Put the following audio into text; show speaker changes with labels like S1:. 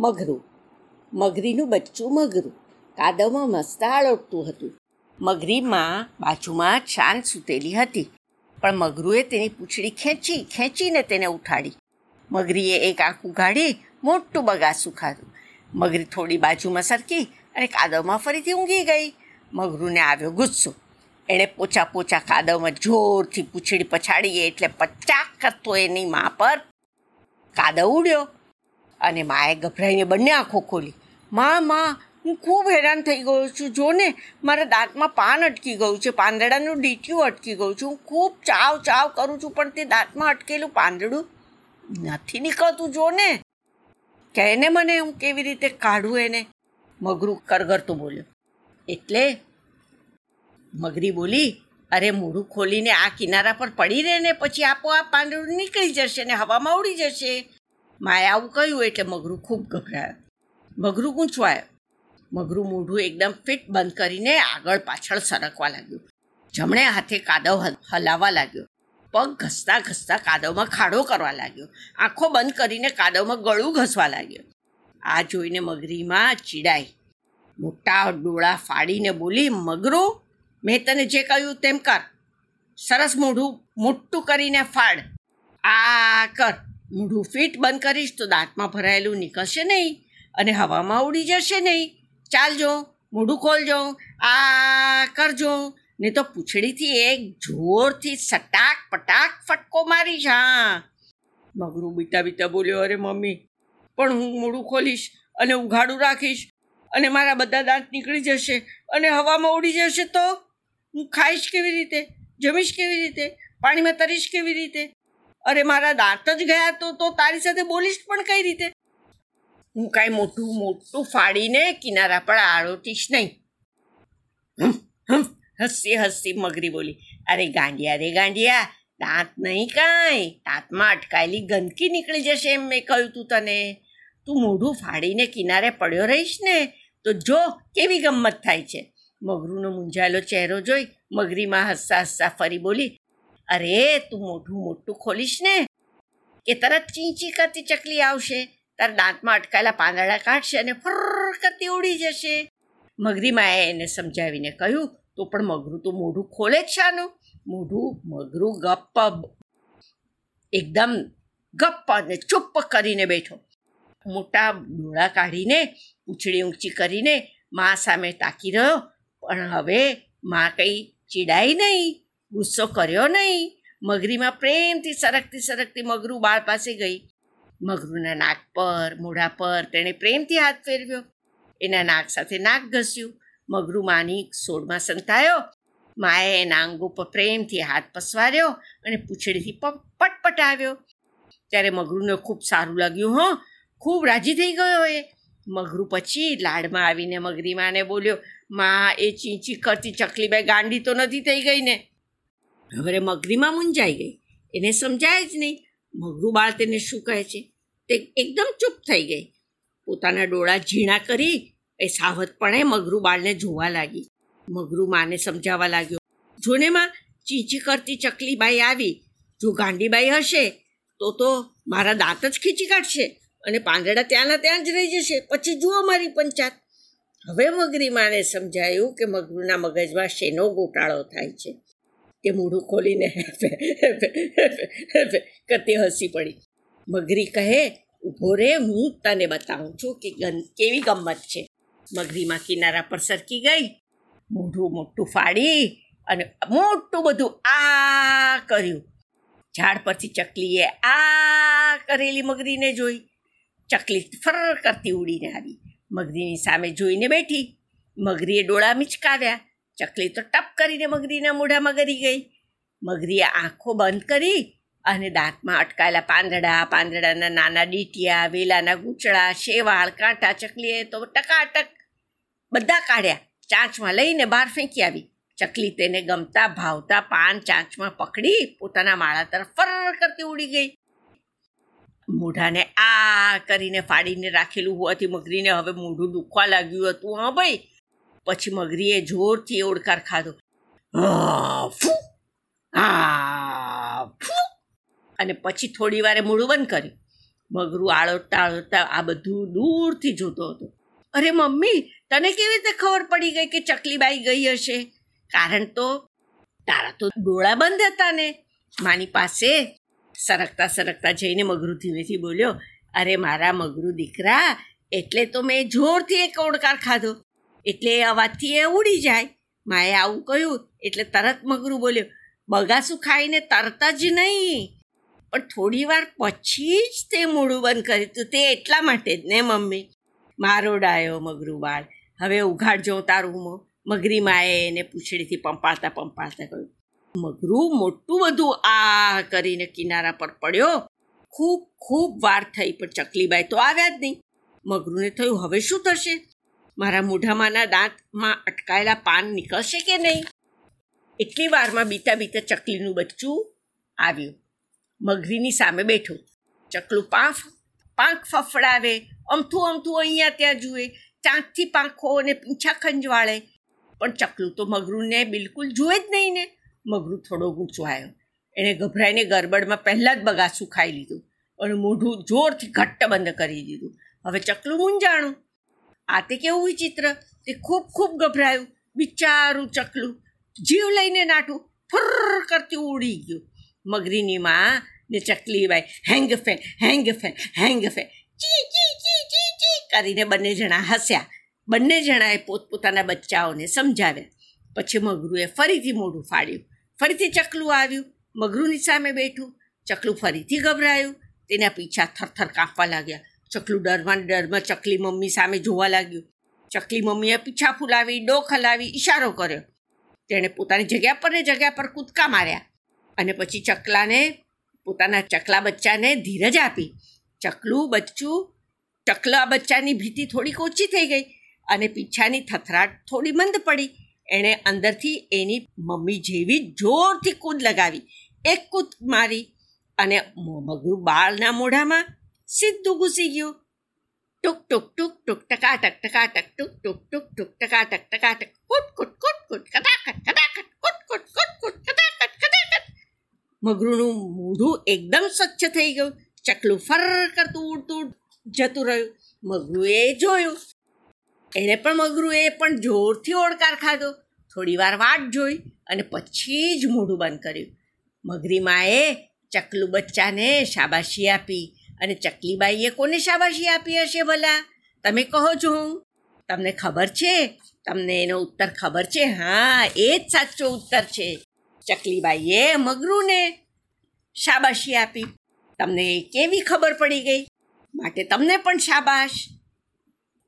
S1: મગરું મગરીનું બચ્ચું મગરું કાદવમાં મસ્ત આળોટતું હતું. મગરીમાં બાજુમાં છાન સૂતેલી હતી. પણ મગરુએ તેની પૂંછડી ખેંચી, ખેંચીને તેને ઉઠાડી. મગરીએ એક આંખ ઉઘાડી, મોટું બગાસું ખાધું. મગરી થોડી બાજુમાં સરકી અને કાદવમાં ફરીથી ઊંઘી ગઈ. મગરુને આવ્યો ગુસ્સો. એણે પોચા પોચા કાદવમાં જોરથી પૂંછડી પછાડી એટલે પચાક કરતો એની મા પર કાદવ ઉડ્યો. અને માએ ગભરાઈને બંને આંખો ખોલી. મા મા, હું ખૂબ હેરાન થઈ ગયો છું. જો ને, મારા દાંતમાં પાન અટકી ગયું છે. પાંદડાનું ડીટ્યું અટકી ગયું છે. હું ખૂબ ચાવ ચાવ કરું છું, પણ તે દાંતમાં અટકેલું પાંદડું નથી નીકળતું. જો ને. કહેને મને હું કેવી રીતે કાઢું એને? મગરું કરગરતું બોલ્યું. એટલે? મગરી બોલી, અરે, મોઢું ખોલીને આ કિનારા પર પડી રહે ને પછી આપોઆપ પાંદડું નીકળી જશે ને હવામાં ઉડી જશે. માએ આવું કહ્યું એટલે મગરું ખૂબ ગભરાયો મગરું ગૂંચવાયો મગરું મોઢું એકદમ ફિટ બંધ કરીને આગળ પાછળ સરકવા લાગ્યું જમણે હાથે કાદવ હલાવવા લાગ્યો પગ ઘસતા ઘસતા કાદવમાં ખાડો કરવા લાગ્યો આંખો બંધ કરીને કાદવમાં ગળું ઘસવા લાગ્યો આ જોઈને મગરીમાં ચીડાઈ મોટા ડોળા ફાડીને બોલી મગરો મેં તને જે કહ્યું તેમ કર સરસ મોઢું મોટું કરીને ફાડ આ કર મોઢું ફીટ બંધ કરીશ તો દાંતમાં ભરાયેલું નીકળશે નહીં અને હવામાં ઉડી જશે નહીં. ચાલજો, મોઢું ખોલજો, આ કરજો. ને તો પૂંછડીથી એક જોરથી સટાક પટાક ફટકો મારીશ, હા. મગરું બીતા બીતા બોલ્યો, અરે મમ્મી, પણ હું મોઢું ખોલીશ અને ઉઘાડું રાખીશ અને મારા બધા દાંત નીકળી જશે અને હવામાં ઉડી જશે તો હું ખાઈશ કેવી રીતે, જમીશ કેવી રીતે, પાણીમાં તરીશ કેવી રીતે અરે, મારા દાંત જ ગયા તો તો તારી સાથે બોલીશ પણ કઈ રીતે? હું કાંઈ મોટું મોટું ફાડીને કિનારા પર આળોટીશ નહીં. હસી હસી મગરી બોલી. અરે, ગાંડિયા રે ગાંડિયા, દાંત નહીં કાંઈ. દાંતમાં અટકાયેલી ગંદકી નીકળી જશે એમ મેં કહ્યું તું તને. તું મોઢું ફાડીને કિનારે પડ્યો રહીશ ને, તો જો કેવી ગમત થાય છે. મગરુનો મૂંઝાયેલો ચહેરો જોઈ મગરીમાં હસતા હસતા ફરી બોલી અરે, તું મોઢું મોટું ખોલીશ ને, કે તરત ચીંચી કરતી ચકલી આવશે. તાર દાંતમાં અટકાયેલા પાંદડા કાઢશે અને ફર કરતી ઉડી જશે. મગરી માએ એને સમજાવીને કહ્યું, તો પણ મગરું તો મોઢું ખોલે જ શાનું. મોઢું મગરું ગપ્પ એકદમ ગપ્પ અને ચૂપ કરીને બેઠો. મોટા ડોળા કાઢીને પૂંછડી ઊંચી કરીને, મા સામે તાકી રહ્યો, પણ હવે મા કંઈ ચીડાઈ નહીં. ગુસ્સો કર્યો નહીં. મગરીમાં પ્રેમથી સરકતી સરકતી મગરું બાળ પાસે ગઈ. મગરુના નાક પર, મોઢા પર તેણે પ્રેમથી હાથ ફેરવ્યો. એના નાક સાથે નાક ઘસ્યું. મગરું માની સોળમાં સંતાયો. માએ એના અંગો પર પ્રેમથી હાથ પસવાર્યો અને પૂંછડીથી પટપટ પટપટાવ્યો. ત્યારે મગરુને ખૂબ સારું લાગ્યું, હો, ખૂબ રાજી થઈ ગયો એ. મગરું પછી લાડમાં આવીને મગરી માને બોલ્યો, માં, એ ચીંચી કરતી ચકલી બે ગાંડી તો નથી થઈ ગઈ ને. હવે મગરીમાં મૂંઝાઈ ગઈ. એને સમજાય જ નહીં. મગરું બાળ તેને શું કહે છે? તે એકદમ ચૂપ થઈ ગઈ. પોતાના ડોળા ઝીણા કરી એ સાવધપણે મગરું બાળને જોવા લાગી. મગરું માને સમજાવવા લાગ્યો. જોને માં ચીંચી કરતી ચકલીબાઈ આવી. જો ગાંડીબાઈ હશે, તો તો મારા દાંત જ ખીચી કાઢશે અને પાંદડા ત્યાંના ત્યાં જ રહી જશે. પછી જુઓ મારી પંચાત. હવે મગરી માને સમજાયું કે મગરુના મગજમાં શેનો ગોટાળો થાય છે. તે મોઢું ખોલીને કરતી હસી પડી. મગરી કહે ઊભો રે, હું તને બતાવું છું કે કેવી ગમત છે. મગરીમાં કિનારા પર સરકી ગઈ. મોઢું મોટું ફાડી અને મોટું બધું આ કર્યું. ઝાડ પરથી ચકલીએ આ કરેલી મગરીને જોઈ. ચકલી ફર કરતી ઉડીને આવી. મગરીની સામે જોઈને બેઠી. મગરીએ ડોળા મિચકાવ્યા. ચકલી તો કરીને મગરીના મોઢામાં ગરી ગઈ. મગરીએ આંખો બંધ કરી અને દાંતમાં અટકાયેલા પાંદડા, પાંદડાના નાના ડીટિયા, વેલાના ગૂંચળા, શેવાળ, કાંટા, ચકલીએ તો ટકાટક બધા કાઢ્યા. ચાંચમાં લઈને બહાર ફેંકી આવી. ચકલી તેને ગમતા, ભાવતા પાન ચાંચમાં પકડી પોતાના માળા તરફ ફર કરતી ઉડી ગઈ. મોઢાને આ કરીને ફાડીને રાખેલું હોવાથી મગરીને હવે મોઢું દુખવા લાગ્યું હતું. હા ભાઈ. પછી મગરીએ જોરથી ઓડકાર ખાધો. આ, ફૂ. આ ફૂ. અને પછી થોડી વારે મોઢું બંધ કર્યું. મગરું આળોટતા આળોટતા આ બધું દૂરથી જોતો હતો. અરે મમ્મી તને કેવી રીતે ખબર પડી ગઈ કે ચકલીબાઈ ગઈ હશે? કારણ તો તારા તો ડોળા બંધ હતા ને. માની પાસે સરકતા સરકતા જઈને મગરું ધીમેથી બોલ્યો અરે મારા મગરું દીકરા એટલે તો મેં જોરથી એક ઓડકાર ખાધો. એટલે એ અવાજથી એ ઉડી જાય. માએ આવું કહ્યું એટલે તરત મગરું બોલ્યો, બગાસું ખાઈને તરત જ નહીં. પણ થોડી વાર પછી જ તે મોઢું બંધ કર્યું હતું. તે એટલા માટે જ ને મમ્મી? મારો ડાયો મગરું બાળ. હવે ઉઘાડજો તારું મગરી માએ એને પૂંછડીથી પંપાળતા પંપાળતા કહ્યું. મગરું મોટું બધું આ કરીને કિનારા પર પડ્યો. ખૂબ ખૂબ વાર થઈ, પણ ચકલીબાઈ તો આવ્યા જ નહીં. મગરુને થયું, હવે શું થશે? મારા મોઢામાંના દાંતમાં અટકાયેલા પાન નીકળશે કે નહીં? એટલી વારમાં બીતા બીતા ચકલીનું બચ્ચું આવ્યું. મગરીની સામે બેઠું. ચકલું પાંખ પાંખ ફફડાવે, અમથું અમથું અહીંયા ત્યાં જુએ ચાંકથી પાંખો અને પીંછા ખંજવાળે. પણ ચકલું તો મગરુને બિલકુલ જુએ જ નહીં ને. મગરું થોડો ગૂંચવાયો એણે ગભરાઈને ગરબડમાં પહેલાં જ બગાસું ખાઈ લીધું અને મોઢું જોરથી ઘટ્ટ બંધ કરી દીધું. હવે ચકલું મૂંઝાણું આ તે કેવું વિચિત્ર? તે ખૂબ ખૂબ ગભરાયું. બિચારું ચકલું. જીવ લઈને નાઠું. ફર કરતી ઉડી ગયું. મગરીની માં ને ચકલીબાઈ, હેંગ ફેન હેંગ ફેન હેંગ ફેન ચી ચી ચી ચી ચી કરીને બંને જણા હસ્યા. બંને જણાએ પોતપોતાના બચ્ચાઓને સમજાવ્યા. પછી મગરુએ ફરીથી મોઢું ફાડ્યું. ફરીથી ચકલું આવ્યું. મગરુની સામે બેઠું. ચકલું ફરીથી ગભરાયું. તેના પીછા થરથર કાપવા લાગ્યા. ચકલું ડરમાં ડરમાં ચકલી મમ્મી સામે જોવા લાગ્યું. ચકલી મમ્મીએ પીછા ફૂલાવી ડોક હલાવી ઈશારો કર્યો. તેણે પોતાની જગ્યા પર ને જગ્યા પર કૂદકા માર્યા અને પછી ચકલાને, પોતાના ચકલા બચ્ચાને ધીરજ આપી. ચકલું બચ્ચું, ચકલા બચ્ચાની ભીતિ થોડીક ઓછી થઈ ગઈ અને પીછાની થથરાટ થોડી મંદ પડી. એણે અંદરથી એની મમ્મી જેવી જોરથી કૂદ લગાવી. એક કૂદ મારી અને મગરું બાળના મોઢામાં સીધું ઘૂસી ગયું. ટુક ટુક ટુક ટુક ટકા ટક ટકા, ટક, ટુક ટુક ટુક ટુક ટકા ટક ટકા ટક કૂટ કટાકટ કટાકટ કુટ કુટ કુટ કુટ કટાકટ કટાકટ મગરુનું મોઢું એકદમ સ્વચ્છ થઈ ગયું. ચકલું ફર કરતું ઉડતું જતું રહ્યું. મગરુએ જોયું. એને પણ મગરુએ પણ જોરથી ઓળકાર ખાધો. થોડી વાર વાટ જોઈ અને પછી જ મોઢું બંધ કર્યું. મગરી માએ ચકલું બચ્ચાને શાબાશી આપી અને ચકલીબાઈએ કોને શાબાશી આપી હશે ભલા? તમે કહો છો હું. તમને ખબર છે? તમને એનો ઉત્તર ખબર છે? હા, એ જ સાચો ઉત્તર છે. ચકલીબાઈએ મગરુને શાબાશી આપી. તમને કેવી ખબર પડી ગઈ? માટે તમને પણ શાબાશ.